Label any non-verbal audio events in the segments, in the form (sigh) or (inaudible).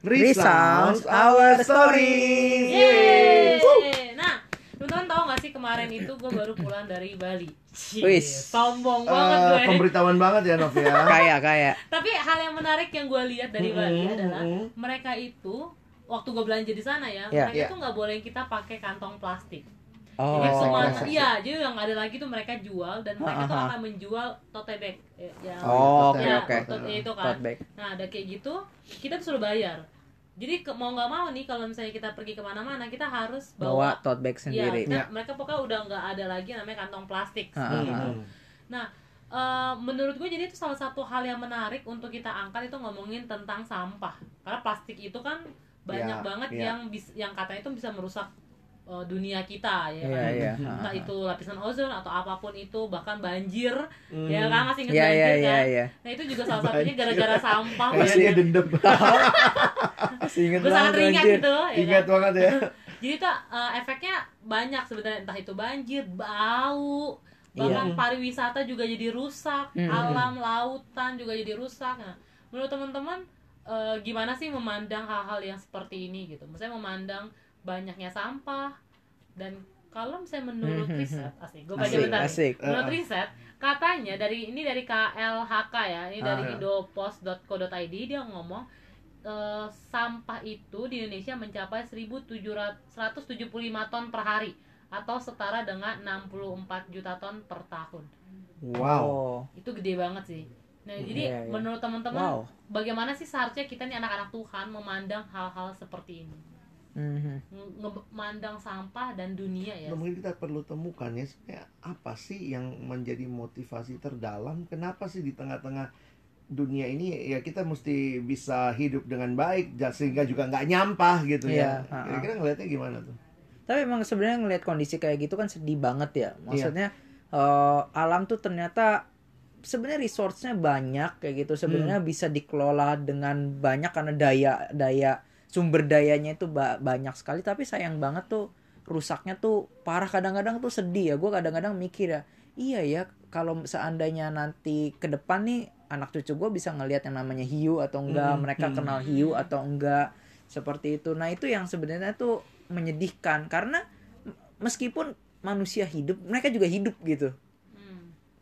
Resounds our stories. Yeay. Nah, teman-teman tahu gak sih kemarin itu gue baru pulang dari Bali. Wis. Sombong Eh, banget gue. pemberitahuan banget ya Nov ya. Kayak kayak. Tapi hal yang menarik yang gue lihat dari Bali Mm-mm, adalah mereka itu waktu gue belanja di sana ya, Ya. mereka Ya. itu nggak boleh kita pakai kantong plastik. Oh, Jadi semua, iya, jadi yang ada lagi tuh mereka jual dan mereka tuh Ha, ha, ha. akan menjual tote bag. Eh, yang Oh, oke ya, oke. tote itu kan. Tote bag. Nah, ada kayak gitu, kita disuruh bayar. Jadi ke- mau nggak mau nih kalau misalnya kita pergi ke mana-mana kita harus Bawa bawa, tote bag Iya, sendiri. kita- Ya. mereka pokoknya udah nggak ada lagi namanya kantong plastik. Ha, seperti ha, ha. itu. Eh, menurut gue jadi itu salah satu hal yang menarik untuk kita angkat itu ngomongin tentang sampah. Karena plastik itu kan banyak Ya, banget ya. yang bis, yang katanya itu bisa merusak eh, dunia kita ya Iya kan. iya. Entah itu lapisan ozon atau apa pun itu bahkan banjir Hmm. ya kan masih ingat Iya banjir iya kan. iya iya. Nah itu juga salah satunya gara-gara sampah. Kayaknya dia dendam. Masih (laughs) inget Gue sangat banget anjir. gitu. ya Ingat kan? banget ya. (laughs) Jadi tuh eh, efeknya banyak sebenarnya entah itu banjir, bau, Iya. bahkan pariwisata juga jadi rusak, Hmm. alam lautan juga jadi rusak. Nah, menurut teman-teman eh, gimana sih memandang hal-hal yang seperti ini gitu? Misalnya memandang banyaknya sampah dan kalau misalnya menurut Hmm, hmm, riset, asik, gue baca Asik bentar. nih. asik. Menurut riset, katanya dari ini dari KLHK ya, ini dari Ah. indopost.co.id dia ngomong eh, sampah itu di Indonesia mencapai 1.175 ton per hari atau setara dengan 64 juta ton per tahun. Wow. Oh. Itu gede banget sih. Nah, jadi Iya, iya. menurut teman-teman Wow. bagaimana sih seharusnya kita nih anak-anak Tuhan memandang hal-hal seperti ini? Mhm. Nge- Memandang sampah dan dunia ya. Nah, mungkin kita perlu temukan ya sebenarnya apa sih yang menjadi motivasi terdalam kenapa sih di tengah-tengah dunia ini ya kita mesti bisa hidup dengan baik sehingga juga nggak nyampah gitu Iya, ya ha-ha. kira-kira ngelihatnya gimana tuh Tapi emang sebenarnya ngelihat kondisi kayak gitu kan sedih banget ya. Maksudnya eh, alam tuh ternyata sebenarnya resource-nya banyak kayak gitu. Sebenarnya bisa dikelola dengan banyak karena daya daya sumber dayanya itu ba- banyak sekali. Tapi sayang banget tuh rusaknya tuh parah. Kadang-kadang tuh sedih ya. Gue kadang-kadang mikir ya, iya ya kalau seandainya nanti ke depan nih anak cucu gue bisa ngelihat yang namanya hiu atau enggak, Hmm, mereka hmm. kenal hiu atau enggak seperti itu. Nah itu yang sebenarnya tuh menyedihkan karena meskipun manusia hidup, mereka juga hidup gitu.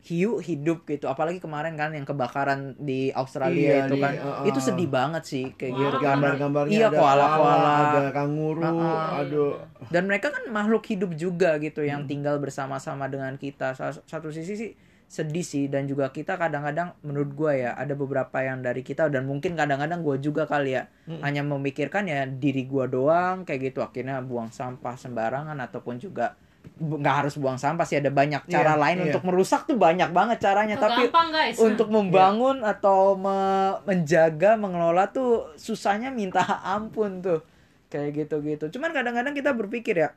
Hiu hidup gitu. Apalagi kemarin kan yang kebakaran di Australia Iya, itu kan, uh, itu sedih banget sih kayak gitu. Karena- gambar-gambarnya Iya, ada koala-koala. ada kanguru Uh-uh. aduh Dan mereka kan makhluk hidup juga gitu yang Hmm. tinggal bersama-sama dengan kita. Sa- Satu sisi sih sedih sih dan juga kita kadang-kadang menurut gua ya ada beberapa yang dari kita dan mungkin kadang-kadang gua juga kali ya Hmm. hanya memikirkan ya diri gua doang kayak gitu akhirnya buang sampah sembarangan ataupun juga nggak harus buang sampah sih ada banyak cara Iya, lain iya. untuk merusak tuh banyak banget caranya Oh, tapi gampang guys. untuk membangun atau me- menjaga mengelola tuh susahnya minta (laughs) ampun tuh kayak gitu-gitu cuman kadang-kadang kita berpikir ya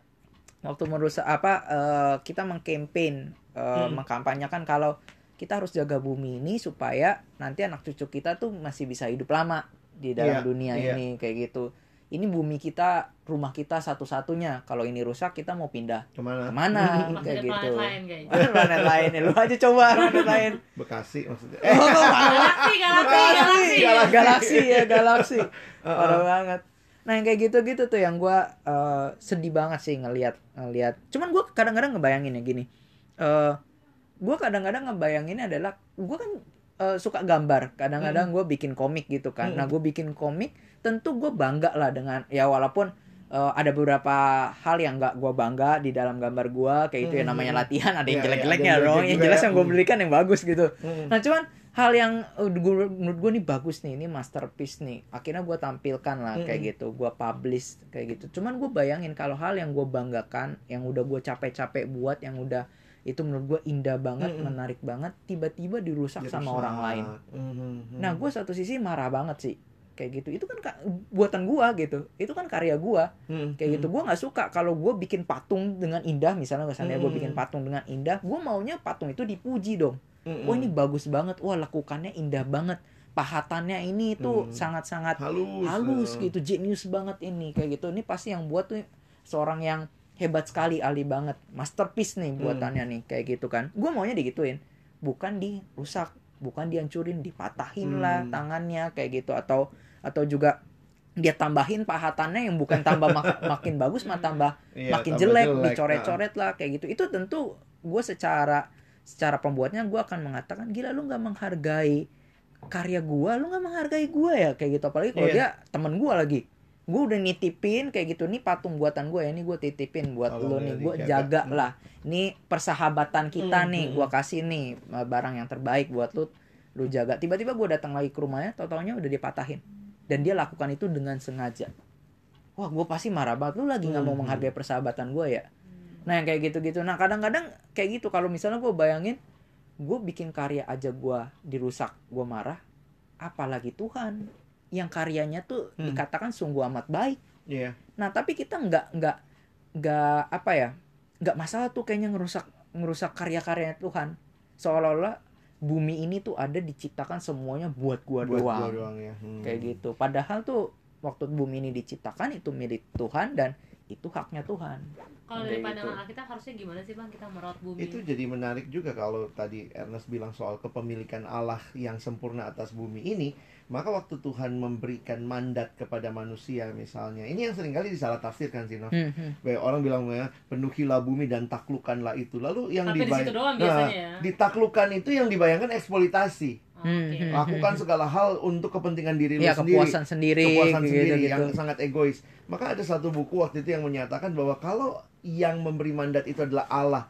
waktu merusak apa eh, kita mengkampanye eh, Hmm. mengkampanyekan kalau kita harus jaga bumi ini supaya nanti anak cucu kita tuh masih bisa hidup lama di dalam Iya, dunia iya. ini kayak gitu ini bumi kita rumah kita satu-satunya. Kalau ini rusak kita mau pindah ke mana? ke mana? (laughs) Masih kayak gitu. planet lain guys. planet lain? Ya lu aja coba (laughs) planet lain. Bekasi maksudnya. Oh, Galaksi, galaksi, galaksi. Galaksi. galaksi ya galaksi. (laughs) Uh-uh. parah banget. Nah yang kayak gitu-gitu tuh yang gua eh, sedih banget sih ngelihat ngelihat cuman gua kadang-kadang ngebayangin ya gini. Eh gua kadang-kadang ngebayangin adalah gua kan eh, suka gambar. Kadang-kadang gua bikin komik gitu kan. Hmm. nah gua bikin komik tentu gua bangga lah dengan ya walaupun eh, ada beberapa hal yang nggak gua bangga di dalam gambar gua kayak itu ya Hmm. namanya latihan ada yang Iya, iya, jelek-jeleknya yang dong yang jelas ya. yang gua Hmm. belikan yang bagus gitu Hmm. Nah cuman hal yang uh, gua- menurut gue nih bagus nih, ini masterpiece nih. Akhirnya gue tampilkan lah kayak gitu, gue publish kayak gitu. Cuman gue bayangin kalau hal yang gue banggakan, yang udah gue capek-capek buat, yang udah itu menurut gue indah banget, Mm-mm. menarik banget, tiba-tiba dirusak sama Dirusak. orang lain. Mhm. Nah gue satu sisi marah banget sih kayak gitu. Itu kan ka- buatan gua gitu, itu kan karya gua Mhm. kayak gitu. Gue nggak suka kalau gue bikin patung dengan indah, misalnya misalnya Hmm. bikin patung dengan indah, gue maunya patung itu dipuji dong. Mhm. Wah ini bagus banget, wah lekukannya indah banget, pahatannya ini tuh Hmm. sangat-sangat halus halus eh. gitu, genius banget ini kayak gitu. Ini pasti yang buat tuh seorang yang hebat sekali, ahli banget, masterpiece nih buatannya nih kayak gitu kan. Gue maunya digituin, bukan dirusak, bukan dihancurin, dipatahin lah Hmm. tangannya kayak gitu atau atau juga dia tambahin pahatannya yang bukan tambah mak- (laughs) makin bagus mah tambah Iya, makin tambah jelek, jelek. dicoret-coret lah kayak gitu. Itu tentu gue secara secara pembuatnya gue akan mengatakan gila lu nggak menghargai karya gue lu nggak menghargai gue ya kayak gitu. Apalagi kalau Iya. dia temen gue lagi. Gue udah nitipin kayak gitu nih patung buatan gue ya ini gue titipin buat Tolong lu ya nih gue jaga Hmm. lah. Ini persahabatan kita Hmm, nih hmm, gue kasih nih uh, barang yang terbaik buat lu lu jaga. Tiba-tiba gue datang lagi ke rumahnya tau taunya udah dipatahin dan dia lakukan itu dengan sengaja. Wah gue pasti marah banget. Lu lagi nggak mau Hmm. menghargai persahabatan gue ya? Nah yang kayak gitu-gitu. Nah kadang-kadang kayak gitu. Kalau misalnya gue bayangin gue bikin karya aja gue dirusak gue marah apalagi Tuhan yang karyanya tuh Hmm. dikatakan sungguh amat baik. Iya. nah tapi kita nggak nggak nggak apa ya nggak masalah tuh kayaknya ngerusak ngerusak karya-karyanya Tuhan. Seolah-olah bumi ini tuh ada diciptakan semuanya buat gua Buat doang gua doang ya. Hmm. kayak gitu padahal tuh waktu bumi ini diciptakan itu milik Tuhan dan itu haknya Tuhan Kalau dari pandangan. Alkitab harusnya gimana sih bang kita merawat bumi? Itu jadi menarik juga kalau tadi Ernest bilang soal kepemilikan Allah yang sempurna atas bumi ini, maka waktu Tuhan memberikan mandat kepada manusia misalnya, ini yang sering kali disalah tafsirkan sih, Nov. Hmm, hmm. Orang bilang ya, penuhilah bumi dan taklukkanlah itu. Lalu yang Sampai di dibay- situ doang Nah, biasanya ya. ditaklukkan itu yang dibayangkan eksploitasi. Oke. Hmm, hmm. Lakukan segala hal untuk kepentingan diri lu ya sendiri. kepuasan sendiri kepuasan gitu, sendiri gitu. yang sangat egois. Maka ada satu buku waktu itu yang menyatakan bahwa kalau yang memberi mandat itu adalah Allah,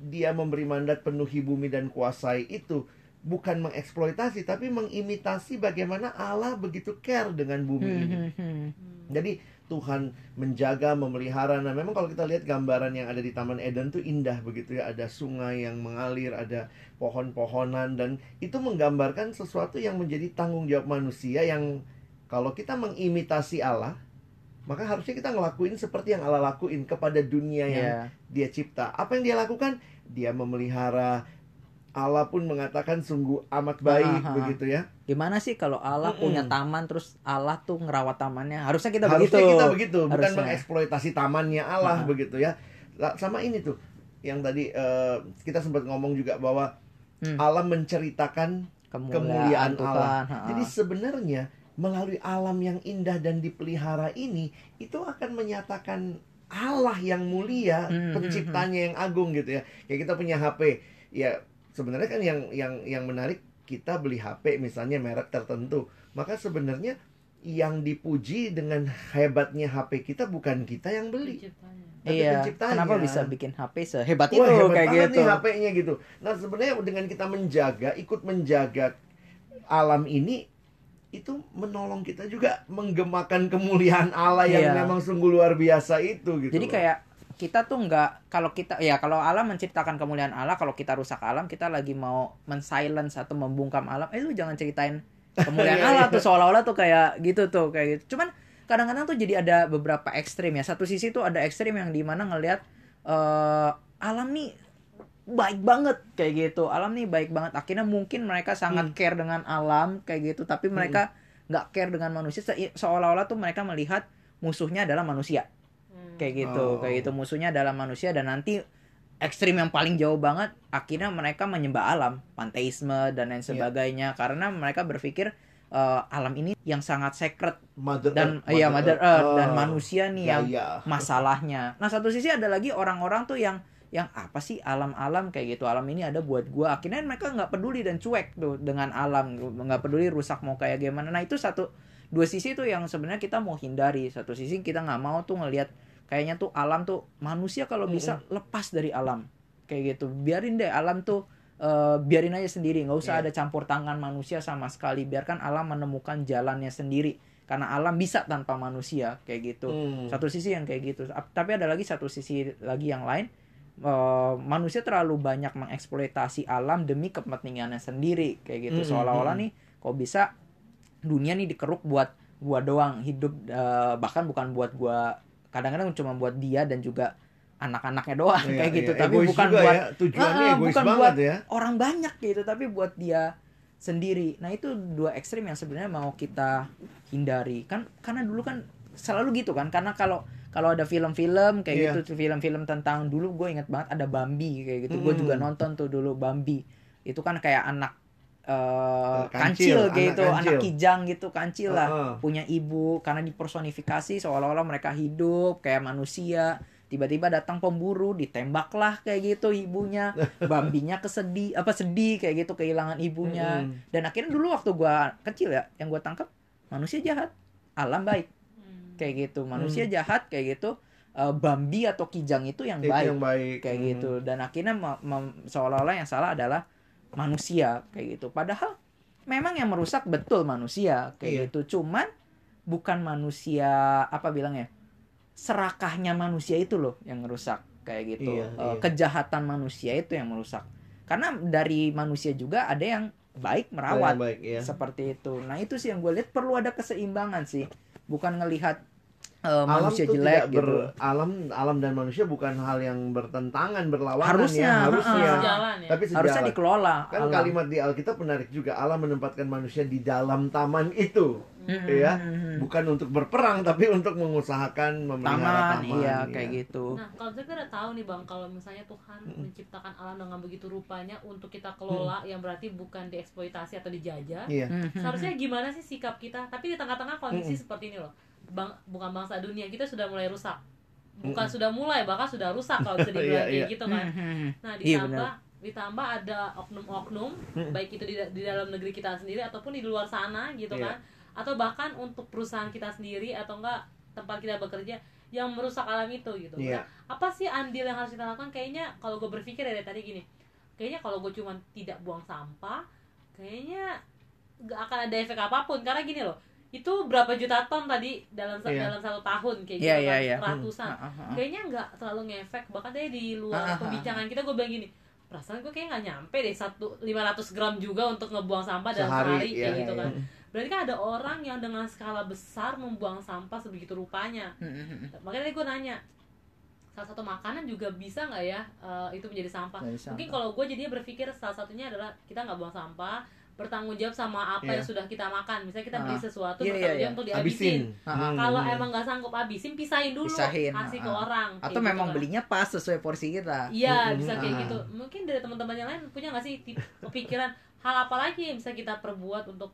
dia memberi mandat penuhi bumi dan kuasai itu bukan mengeksploitasi tapi mengimitasi bagaimana Allah begitu care dengan bumi Hmm, ini. hmm, hmm. Hmm. Jadi Tuhan menjaga, memelihara. Nah, memang kalau kita lihat gambaran yang ada di Taman Eden tuh indah begitu ya. Ada sungai yang mengalir, ada pohon-pohonan dan itu menggambarkan sesuatu yang menjadi tanggung jawab manusia yang kalau kita mengimitasi Allah, maka harusnya kita ngelakuin seperti yang Allah lakuin kepada dunia yang ya dia cipta. Apa yang dia lakukan? Dia memelihara. Allah pun mengatakan sungguh amat baik Aha. begitu ya. gimana sih kalau Allah Mm-mm. punya taman terus Allah tuh ngerawat tamannya harusnya kita Harusnya begitu kita begitu, bukan Harusnya. mengeksploitasi tamannya Allah Ha-ha. begitu ya. Sama ini tuh yang tadi eh, kita sempat ngomong juga bahwa Hmm. Allah menceritakan kemuliaan, kemuliaan Tuhan Allah. ha-ha. Jadi sebenarnya melalui alam yang indah dan dipelihara ini itu akan menyatakan Allah yang mulia, Hmm, hmm, penciptanya yang agung gitu ya. Kayak kita punya HP, ya sebenarnya kan yang yang yang menarik kita beli HP misalnya merek tertentu, maka sebenarnya yang dipuji dengan hebatnya HP kita bukan kita yang beli, Penciptanya. tapi iya penciptanya. kenapa bisa bikin HP sehebat Wah, itu hebat kayak gitu nih HP-nya gitu. Nah, sebenarnya dengan kita menjaga, ikut menjaga alam ini itu menolong kita juga menggemakan kemuliaan Allah yang Iya. memang sungguh luar biasa itu gitu. jadi loh. kayak kita tuh nggak kalau kita ya kalau alam menciptakan kemuliaan Allah kalau kita rusak alam kita lagi mau men-silence atau membungkam alam eh lu jangan ceritain kemuliaan (laughs) Iya, Allah iya. tuh seolah-olah tuh kayak gitu tuh kayak gitu. Cuman kadang-kadang tuh jadi ada beberapa ekstrim ya. Satu sisi tuh ada ekstrim yang di mana ngelihat eh alam nih baik banget kayak gitu. Alam nih baik banget. Akhirnya mungkin mereka sangat Hmm. care dengan alam kayak gitu. Tapi mereka nggak care dengan manusia. Se- seolah-olah tuh mereka melihat musuhnya adalah manusia. Hmm. Kayak gitu Oh. kayak gitu musuhnya adalah manusia dan nanti ekstrim yang paling jauh banget akhirnya mereka menyembah alam panteisme dan Iya. lain sebagainya karena mereka berpikir eh, alam ini yang sangat sacred Mother dan Earth, iya Mother earth Earth. dan manusia nih yang Gaia. masalahnya nah satu sisi ada lagi orang-orang tuh yang yang apa sih alam-alam kayak gitu alam ini ada buat gua akhirnya mereka nggak peduli dan cuek tuh dengan alam nggak peduli rusak mau kayak gimana nah itu satu dua sisi tuh yang sebenarnya kita mau hindari satu sisi kita nggak mau tuh ngelihat kayaknya tuh alam tuh manusia kalau bisa lepas dari alam. Kayak gitu. Biarin deh alam tuh eh, biarin aja sendiri. Nggak usah Iya. ada campur tangan manusia sama sekali. Biarkan alam menemukan jalannya sendiri. Karena alam bisa tanpa manusia kayak gitu. Hmm. satu sisi yang kayak gitu. Ap- tapi ada lagi satu sisi lagi yang lain. Eh, manusia terlalu banyak mengeksploitasi alam demi kepentingannya sendiri kayak gitu. Seolah-olah nih kok bisa dunia nih dikeruk buat gua doang. Hidup eh, bahkan bukan buat gua kadang-kadang cuma buat dia dan juga anak-anaknya doang Iya, kayak gitu iya. tapi bukan buat ya. tujuannya Ah, egois bukan banget buat ya. orang banyak gitu tapi buat dia sendiri nah itu dua ekstrim yang sebenarnya mau kita hindari kan karena dulu kan selalu gitu kan karena kalau kalau ada film-film kayak Iya. gitu film-film tentang dulu gue inget banget ada Bambi kayak gitu gue Hmm. juga nonton tuh dulu Bambi itu kan kayak anak eh, Kancil, kancil, gitu, anak anak, kancil. kijang gitu, kancil lah, Heeh. punya ibu karena dipersonifikasi seolah-olah mereka hidup kayak manusia. Tiba-tiba datang pemburu, ditembaklah kayak gitu ibunya, (laughs) Bambinya kesedih, apa sedih kayak gitu kehilangan ibunya. Mm-mm. Dan akhirnya dulu waktu gua kecil ya, yang gua tangkap manusia jahat, alam baik Hmm. kayak gitu, manusia jahat kayak gitu, eh, Bambi atau kijang itu yang Itu baik yang baik. kayak Hmm. gitu dan akhirnya seolah-olah yang salah adalah manusia kayak gitu padahal memang yang merusak betul manusia kayak Iya. gitu cuman bukan manusia apa bilangnya serakahnya manusia itu loh yang merusak kayak gitu Iya, Eh, iya. kejahatan manusia itu yang merusak karena dari manusia juga ada yang baik merawat Yang baik ya. seperti itu nah itu sih yang gue lihat perlu ada keseimbangan sih bukan ngelihat eh, alam manusia jelek tidak gitu ber- alam alam dan manusia bukan hal yang bertentangan berlawanan Harusnya, ya harusnya heeh. Sejalan ya. tapi harusnya sejalan. dikelola kan alam. kalimat di Alkitab menarik juga Allah menempatkan manusia di dalam taman itu Hmm, ya hmm, hmm. bukan untuk berperang tapi untuk mengusahakan memelihara taman, taman, iya ya. kayak gitu Nah, kalau saya udah tahu nih bang, kalau misalnya Tuhan menciptakan alam dengan begitu rupanya untuk kita kelola, yang berarti bukan dieksploitasi atau dijajah. iya Hmm, hmm, Seharusnya gimana sih sikap kita? Tapi di tengah-tengah kondisi seperti ini loh, bang, bukan bangsa dunia kita sudah mulai rusak. Bukan sudah mulai, bahkan sudah rusak kalau bisa (laughs) dibilang Iya, kayak iya. gitu kan. hmm, hmm. Nah, Iya, ditambah ditambah ada oknum-oknum, baik itu di, di dalam negeri kita sendiri ataupun di luar sana gitu Iya. kan. Atau bahkan untuk perusahaan kita sendiri atau enggak tempat kita bekerja yang merusak alam itu gitu. Iya. Nah, apa sih andil yang harus kita lakukan? Kayaknya kalau gue berpikir ya dari tadi gini, kayaknya kalau gue cuma tidak buang sampah, kayaknya gak akan ada efek apa pun karena gini loh, itu berapa juta ton tadi dalam Iya. dalam satu tahun kayak gitu Iya, kan, iya, iya. ratusan. Ah, ah, ah. Kayaknya nggak terlalu ngefek, bahkan tadi di Ah, luar ah, ah. pembicaraan kita gue bilang gini, perasaan gue kayak nggak nyampe deh satu 500 gram juga untuk ngebuang sampah dalam Sehari, sehari kayak iya, gitu iya. kan. Berarti kan ada orang yang dengan skala besar membuang sampah sebegitu rupanya Hmm, hmm, hmm. makanya tadi gue nanya salah satu makanan juga bisa nggak ya eh, itu menjadi sampah Dari sampah. mungkin kalau gue jadinya berpikir salah satunya adalah kita nggak buang sampah bertanggung jawab sama apa Iya. yang sudah kita makan misalnya kita beli Ah. sesuatu Iya, bertanggung jawab untuk habisin dihabisin Ah, ah. kalau Hmm. emang nggak sanggup habisin pisahin dulu Pisahin, kasih ke ah. orang atau kayak memang gitu kan. belinya pas sesuai porsi kita Iya Mm-mm, bisa kayak ah. gitu. Mungkin dari teman-teman yang lain punya nggak sih kepikiran hal apa lagi yang bisa kita perbuat untuk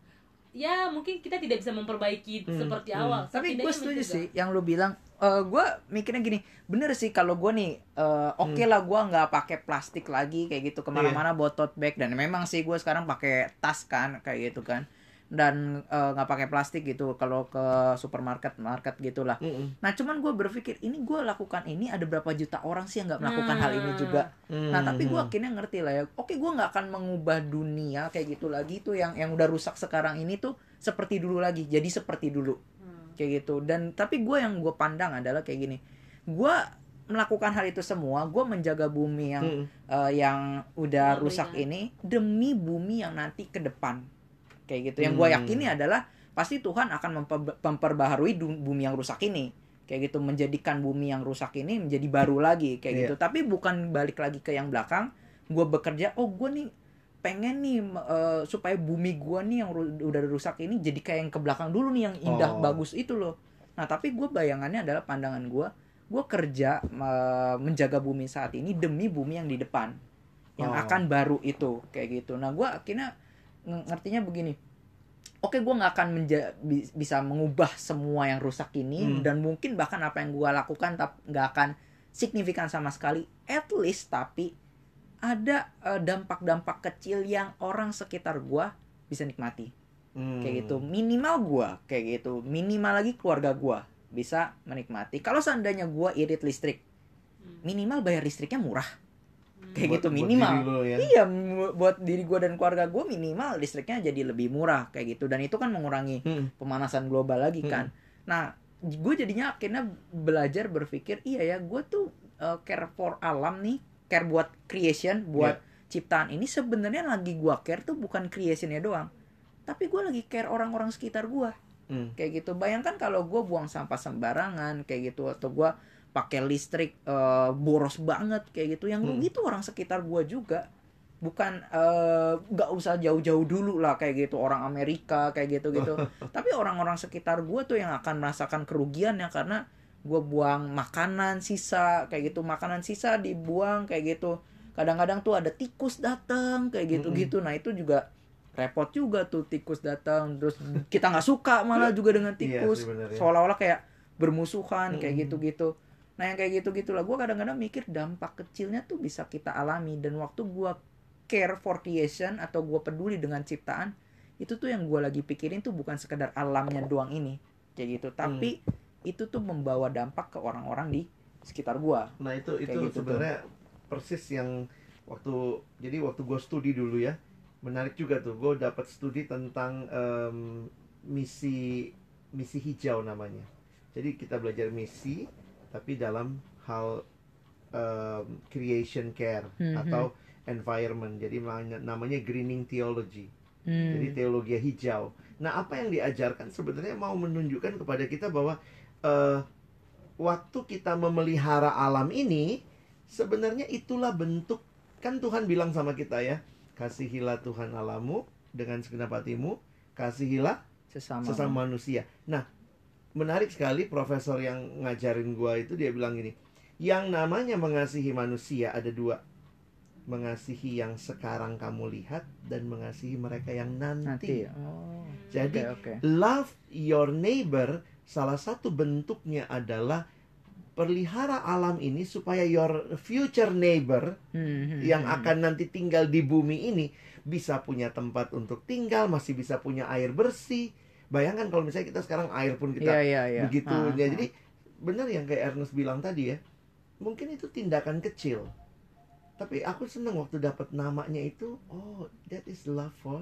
ya mungkin kita tidak bisa memperbaiki Hmm, seperti hmm. awal. tapi gue setuju mencegah. sih yang lu bilang eh gue mikirnya gini bener sih kalau gue nih eh, oke lah gue nggak pakai plastik lagi kayak gitu ke mana-mana bawa tote bag dan memang sih gue sekarang pakai tas kan kayak gitu kan dan eh, nggak pakai plastik gitu kalau ke supermarket market gitulah Mm-mm. nah cuman gue berpikir ini gue lakukan ini ada berapa juta orang sih yang nggak melakukan hal ini Nah. juga Nah tapi gue Hmm. akhirnya ngerti lah ya. Oke gue nggak akan mengubah dunia kayak gitu lagi tuh yang yang udah rusak sekarang ini tuh seperti dulu lagi. Jadi seperti dulu Hmm. kayak gitu. Dan tapi gue yang gue pandang adalah kayak gini. Gue melakukan hal itu semua. Gue menjaga bumi yang Mm-mm. eh, yang udah rusak berikan. ini demi bumi yang nanti ke depan kayak gitu. Yang gue Hmm. yakini adalah pasti Tuhan akan memper- memperbaharui bumi yang rusak ini kayak gitu menjadikan bumi yang rusak ini menjadi baru lagi kayak Iya. gitu tapi bukan balik lagi ke yang belakang gue bekerja oh gue nih pengen nih eh, supaya bumi gue nih yang ru- udah rusak ini jadi kayak yang ke belakang dulu nih yang indah Oh. bagus itu loh nah tapi gue bayangannya adalah pandangan gue gue kerja eh, menjaga bumi saat ini demi bumi yang di depan yang Oh. akan baru itu kayak gitu nah gue akhirnya ngertinya begini oke gue nggak akan menja- bi- bisa mengubah semua yang rusak ini Hmm. dan mungkin bahkan apa yang gue lakukan nggak akan signifikan sama sekali at least tapi ada eh, dampak-dampak kecil yang orang sekitar gue bisa nikmati Hmm. kayak gitu minimal gue kayak gitu minimal lagi keluarga gue bisa menikmati kalau seandainya gue irit listrik Hmm. minimal bayar listriknya murah. Kayak Buat- gitu buat minimal diri lo ya. Iya, buat diri gue dan keluarga gue minimal listriknya jadi lebih murah kayak gitu dan itu kan mengurangi Hmm. pemanasan global lagi Hmm. kan. Nah, gue jadinya akhirnya belajar berpikir iya ya gue tuh uh, care for alam nih, care buat creation, buat ciptaan ini sebenarnya lagi gue care tuh bukan creationnya doang, tapi gue lagi care orang-orang sekitar gue Hmm. kayak gitu. Bayangkan kalau gue buang sampah sembarangan kayak gitu atau gue pakai listrik eh, boros banget kayak gitu. Yang Hmm. rugi tuh orang sekitar gue juga. Bukan eh, nggak usah jauh-jauh dulu lah kayak gitu orang Amerika kayak gitu gitu. (laughs) Tapi orang-orang sekitar gue tuh yang akan merasakan kerugiannya karena gue buang makanan sisa kayak gitu. Makanan sisa dibuang kayak gitu. Kadang-kadang tuh ada tikus datang kayak gitu-gitu. Nah itu juga repot juga tuh tikus datang terus kita nggak suka malah (laughs) juga dengan Iya tikus sih, bener ya. seolah-olah kayak bermusuhan kayak Mm-mm. gitu-gitu nah yang kayak gitu-gitu lah. Gue kadang-kadang mikir dampak kecilnya tuh bisa kita alami. Dan waktu gue care for creation atau gue peduli dengan ciptaan itu tuh yang gue lagi pikirin tuh bukan sekedar alamnya doang ini. Kayak gitu. Tapi itu tuh membawa dampak ke orang-orang di sekitar gue Nah itu itu gitu sebenarnya persis yang waktu jadi waktu gue studi dulu ya menarik juga tuh. Gue dapat studi tentang em, misi misi hijau namanya. Jadi kita belajar misi tapi dalam hal em, creation care Mhm. atau environment. Jadi namanya, greening theology. Hmm. Jadi teologi hijau. Nah, apa yang diajarkan sebenarnya mau menunjukkan kepada kita bahwa eh, waktu kita memelihara alam ini sebenarnya itulah bentuk kan Tuhan bilang sama kita ya, kasihilah Tuhan Allahmu dengan segenap hatimu, kasihilah sesama, sesama manusia. Nah, menarik sekali profesor yang ngajarin gua itu dia bilang gini, yang namanya mengasihi manusia ada dua. Mengasihi yang sekarang kamu lihat dan mengasihi mereka yang nanti nanti. oh Jadi oke oke love your neighbor salah satu bentuknya adalah pelihara alam ini supaya your future neighbor Hmm, hmm, yang hmm. akan nanti tinggal di bumi ini bisa punya tempat untuk tinggal, masih bisa punya air bersih. Bayangkan kalau misalnya kita sekarang air pun kita Iya, iya, iya. begitu Ah, ya. ah. Jadi benar yang kayak Ernest bilang tadi ya. Mungkin itu tindakan kecil. Tapi aku senang waktu dapat namanya itu, oh, that is love for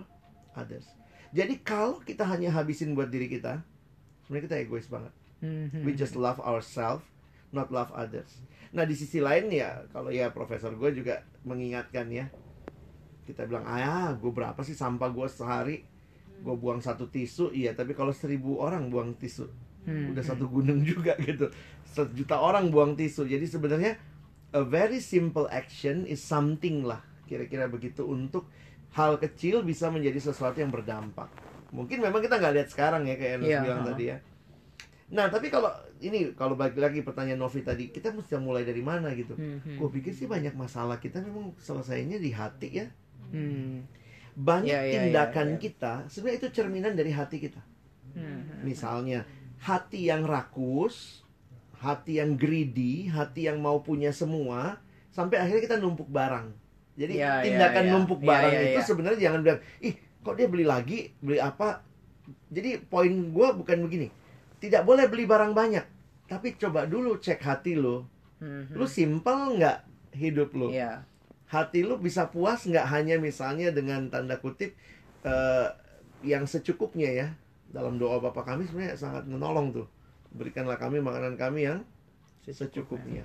others. Jadi kalau kita hanya habisin buat diri kita, sebenarnya kita egois banget. Hmm, We just love ourselves, not love others. Nah di sisi lain ya, kalau ya profesor gue juga mengingatkan ya, kita bilang, ah, gue berapa sih sampah gue sehari? Gue buang satu tisu, iya. Tapi kalau seribu orang buang tisu, hmm, udah hmm. satu gunung (laughs) juga gitu. Sejuta orang buang tisu. Jadi sebenarnya a very simple action is something lah, kira-kira begitu untuk hal kecil bisa menjadi sesuatu yang berdampak. Mungkin memang kita nggak lihat sekarang ya kayak Ernest Iya, bilang tadi ya. Nah tapi kalau ini kalau balik lagi pertanyaan Novi tadi, kita mesti mulai dari mana gitu? Hmm, hmm. Gue pikir sih banyak masalah kita memang selesainya di hati ya. Hmm, Banyak Iya, iya, tindakan iya, iya. kita sebenarnya itu cerminan dari hati kita. hmm. Misalnya hati yang rakus, hati yang greedy, hati yang mau punya semua, sampai akhirnya kita numpuk barang. Jadi Iya, iya, tindakan iya. numpuk Iya, barang itu sebenarnya jangan bilang, ih kok dia beli lagi, beli apa? Jadi poin gue bukan begini, tidak boleh beli barang banyak, tapi coba dulu cek hati lo, Hmm, hmm. lu simpel nggak hidup lo? Iya. Hati lu bisa puas nggak hanya misalnya dengan tanda kutip eh, yang secukupnya ya? Dalam doa Bapa kami sebenarnya sangat menolong tuh. Berikanlah kami makanan kami yang secukupnya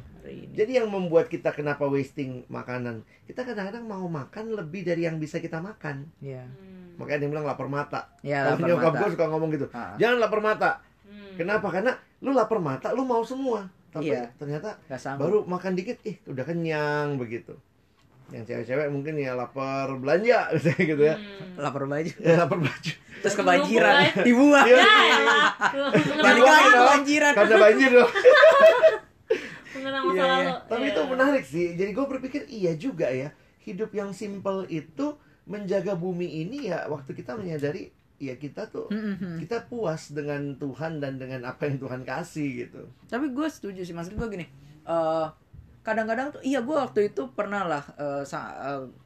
jadi yang membuat kita kenapa wasting makanan? Kita kadang-kadang mau makan lebih dari yang bisa kita makan. Iya. Hmm. makanya dia bilang lapar mata. Iya, kalau nyokap gue suka ngomong gitu Ah, jangan lapar mata. Hmm. kenapa? Karena lu lapar mata lu mau semua. Tapi Iya. ternyata baru makan dikit ih udah kenyang begitu yang cewek-cewek mungkin ya lapar belanja misalnya (laughs) gitu ya Hmm. lapar baju. ya lapar baju Terus kebanjiran, dibuang. Iya. Ya elah. Balik lagi kebanjiran. karena banjir loh (laughs) Mengenang Iya, masa iya. lalu. tapi Iya. itu menarik sih jadi gue berpikir iya juga ya hidup yang simple itu menjaga bumi ini ya waktu kita menyadari ya kita tuh Hmm, hmm, hmm. kita puas dengan Tuhan dan dengan apa yang Tuhan kasih gitu Tapi gue setuju sih maksud gue gini. eh kadang-kadang tuh iya gue waktu itu pernah lah eh,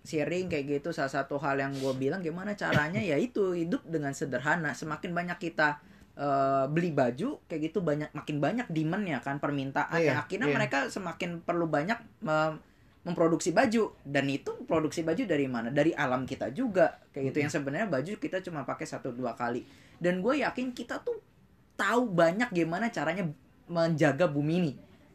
sharing kayak gitu. Salah satu hal yang gue bilang gimana caranya ya itu hidup dengan sederhana. Semakin banyak kita eh, beli baju kayak gitu banyak makin banyak demandnya kan permintaan. Iya, ya akhirnya iya. mereka semakin perlu banyak mem- memproduksi baju. Dan itu produksi baju dari mana? Dari alam kita juga. Kayak gitu yang sebenarnya baju kita cuma pakai satu dua kali. Dan gue yakin kita tuh tahu banyak gimana caranya menjaga bumi ini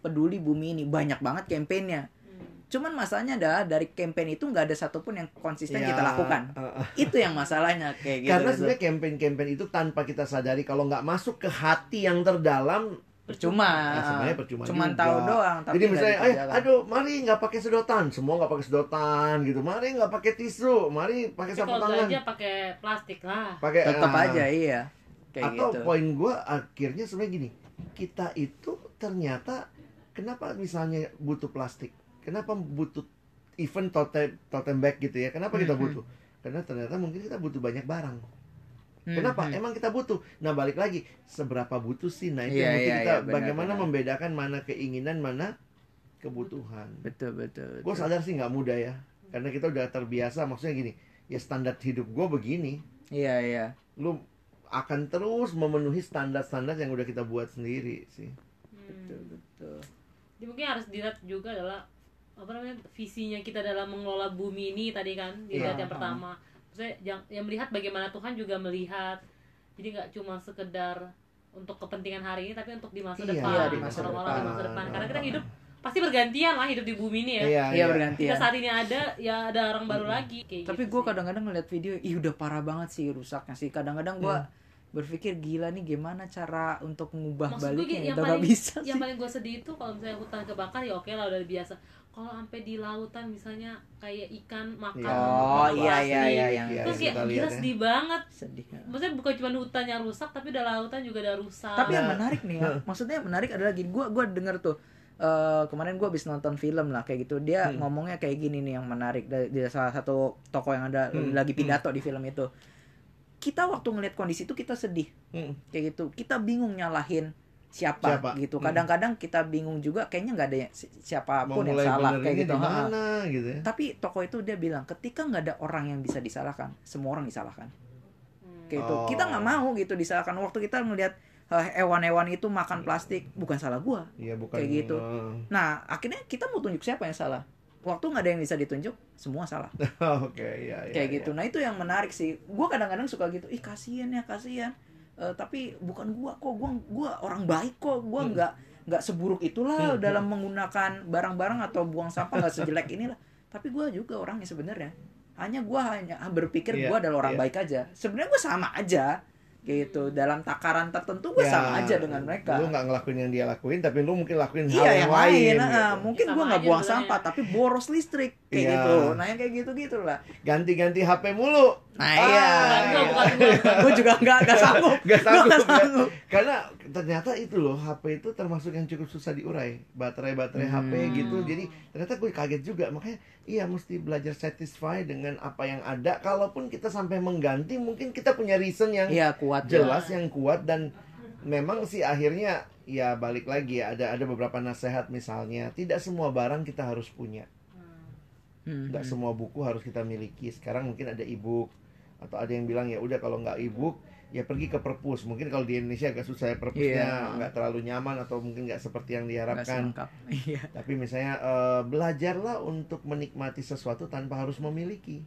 peduli bumi ini banyak banget kampanyenya Hmm. cuman masalahnya adalah dari campaign itu nggak ada satupun yang konsisten Ya, kita lakukan uh, uh. (laughs) itu yang masalahnya kayak gitu karena sebenarnya campaign-campaign itu tanpa kita sadari kalau nggak masuk ke hati yang terdalam percuma ya sebenarnya percuma cuman juga. tahu doang tapi Jadi misalnya, eh, aduh, mari nggak pakai sedotan, semua nggak pakai sedotan gitu. Mari nggak pakai tisu, mari pakai sapu kalau tangan, belanja pakai plastik lah. pakai tetap ah. aja iya kayak Atau gitu poin gue akhirnya sebenarnya gini, kita itu ternyata kenapa misalnya butuh plastik? Kenapa butuh even tote tote bag gitu ya? Kenapa kita Mhm. butuh? Karena ternyata mungkin kita butuh banyak barang. Hmm, Kenapa? hmm. Emang kita butuh. Nah, balik lagi, seberapa butuh sih? Nah, itu Iya, yang mesti iya, kita iya, benar, bagaimana benar. membedakan mana keinginan, mana kebutuhan. betul betul, Gue betul. sadar sih nggak mudah ya. Karena kita udah terbiasa, maksudnya gini, ya standar hidup gue begini. iya iya Lu akan terus memenuhi standar-standar yang udah kita buat sendiri sih. betul Hmm. betul Jadi mungkin harus dilihat juga adalah apa namanya visinya kita dalam mengelola bumi ini tadi kan dilihat Iya. yang pertama. Maksudnya yang, yang melihat bagaimana Tuhan juga melihat. Jadi nggak cuma sekedar untuk kepentingan hari ini tapi untuk di masa Iya, depan. Iya, di masa orang-orang di depan. masa depan. Karena kita hidup pasti bergantian lah hidup di bumi ini ya. Iya, iya bergantian Kita saat ini ada ya ada orang baru lagi kayak tapi gitu gue kadang-kadang ngeliat video ih udah parah banget sih rusaknya sih kadang-kadang gue berpikir gila nih gimana cara untuk mengubah Maksud gue baliknya? yang gak paling bisa yang sih. paling gue sedih itu kalau misalnya hutan kebakar ya oke lah udah biasa. Kalau sampai di lautan misalnya kayak ikan makan Iya. oh iya iya iya yang Iya, terus lihat gila ya. sedih banget. Sedih maksudnya bukan cuma hutan yang rusak tapi udah lautan juga udah rusak. Tapi yang Nah. menarik nih ya (laughs) maksudnya yang menarik adalah gini gue gua denger tuh eh, kemarin gue habis nonton film lah kayak gitu. Dia Hmm. ngomongnya kayak gini nih yang menarik dari, dari salah satu toko yang ada Hmm, lagi pidato di film itu kita waktu ngeliat kondisi itu kita sedih Hmm. kayak gitu kita bingung nyalahin siapa, Siapa? gitu Hmm. kadang-kadang kita bingung juga kayaknya nggak ada yang, si- Mau siapa pun yang salah kayak gitu di ha-ha. mana gitu ya. tapi toko itu dia bilang ketika nggak ada orang yang bisa disalahkan semua orang disalahkan Hmm. kayak gitu Oh. kita nggak mau gitu disalahkan waktu kita ngelihat eh, hewan-hewan itu makan plastik bukan salah gua Iya, bukan Kayak gitu. eh, nah akhirnya kita mau tunjuk siapa yang salah waktu nggak ada yang bisa ditunjuk semua salah (laughs) Oke, iya, iya. kayak iya. gitu nah itu yang menarik sih gua kadang-kadang suka gitu ih kasihan ya kasihan Eh, tapi bukan gua kok gua gua orang baik kok gua Hmm. nggak nggak seburuk itulah Hmm. dalam menggunakan barang-barang atau buang sampah nggak sejelek inilah tapi gua juga orangnya sebenarnya hanya gua hanya berpikir Iya, gua adalah orang iya. baik aja sebenarnya gua sama aja gitu dalam takaran tertentu gua Ya, sama aja dengan mereka Lu nggak ngelakuin yang dia lakuin, tapi lu mungkin lakuin hal Iya yang, yang lain, lain. nah, gitu. mungkin Sama gua nggak buang sampah tapi boros listrik kayak Iya. gitu, nah yang kayak gitu gitu lah. Ganti-ganti HP mulu. Nah Ah, iya, (laughs) gue juga nggak nggak sanggup, (laughs) Gak Gua sanggup, nggak ya. sanggup. Karena ternyata itu loh HP itu termasuk yang cukup susah diurai. Baterai-baterai HP Hmm. gitu. Jadi ternyata gue kaget juga. Makanya iya mesti belajar satisfy dengan apa yang ada. Kalaupun kita sampai mengganti Mungkin kita punya reason yang Iya kuat jelas yang kuat. Dan memang sih akhirnya Ya balik lagi ya Ada ada beberapa nasihat misalnya. Tidak semua barang kita harus punya. Nggak hmm. semua buku harus kita miliki. Sekarang mungkin ada e-book atau ada yang bilang ya udah kalau nggak e-book ya pergi ke perpus mungkin kalau di Indonesia agak susah ya perpusnya Iya. nggak terlalu nyaman atau mungkin nggak seperti yang diharapkan. (laughs) Iya. tapi misalnya eh, belajarlah untuk menikmati sesuatu tanpa harus memiliki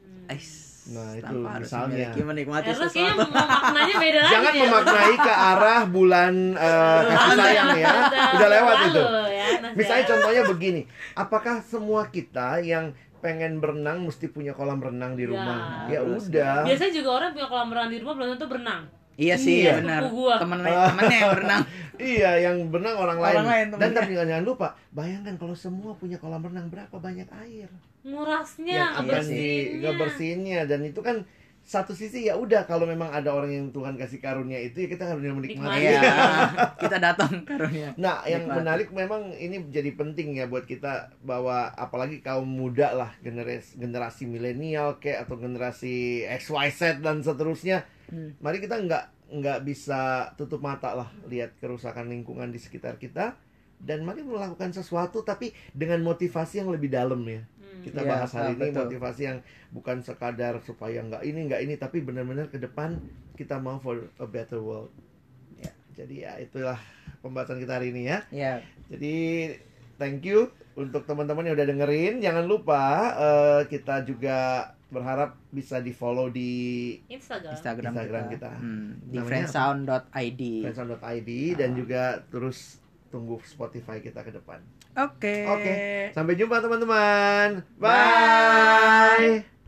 Hmm. Ais. Nah, itu Tanpa harus misalnya. memiliki, menikmati Ya, terus sesuatu. maknanya beda lagi jangan ya. memaknai ke arah bulan eh, kasih sayang ya udah lewat itu ya, misalnya ya. contohnya begini apakah semua kita yang pengen berenang mesti punya kolam renang di Ya. rumah ya, Harus. udah biasanya juga orang punya kolam renang di rumah belum tentu berenang Iya sih, Iya. benar. Temen temennya yang berenang. (laughs) Iya, yang berenang orang lain. Orang lain Dan temennya. tapi jangan lupa, bayangkan kalau semua punya kolam renang berapa banyak air akan di ngebersihinnya. ngebersihinnya dan itu kan satu sisi ya udah kalau memang ada orang yang Tuhan kasih karunia itu ya kita harus menikmati. Iya. (laughs) Kita datang karunia. Nah, yang Nikmati. menarik memang ini jadi penting ya buat kita bahwa apalagi kaum muda lah generasi generasi milenial kayak atau generasi XYZ dan seterusnya. Hmm. Mari kita nggak nggak bisa tutup mata lah lihat kerusakan lingkungan di sekitar kita dan mari melakukan sesuatu tapi dengan motivasi yang lebih dalam ya. Hmm. Kita Iya, bahas hari ah, ini betul. motivasi yang bukan sekadar supaya nggak ini nggak ini tapi benar-benar ke depan kita mau for a better world. Ya, jadi ya itulah pembahasan kita hari ini ya. Iya. Jadi thank you untuk teman-teman yang udah dengerin. Jangan lupa eh, kita juga berharap bisa di follow di Instagram. Instagram, Instagram kita. kita. Hmm, di friendsound.id. friendsound.id dan juga terus tunggu Spotify kita ke depan. Oke. Oke. Sampai jumpa teman-teman. Bye. Bye.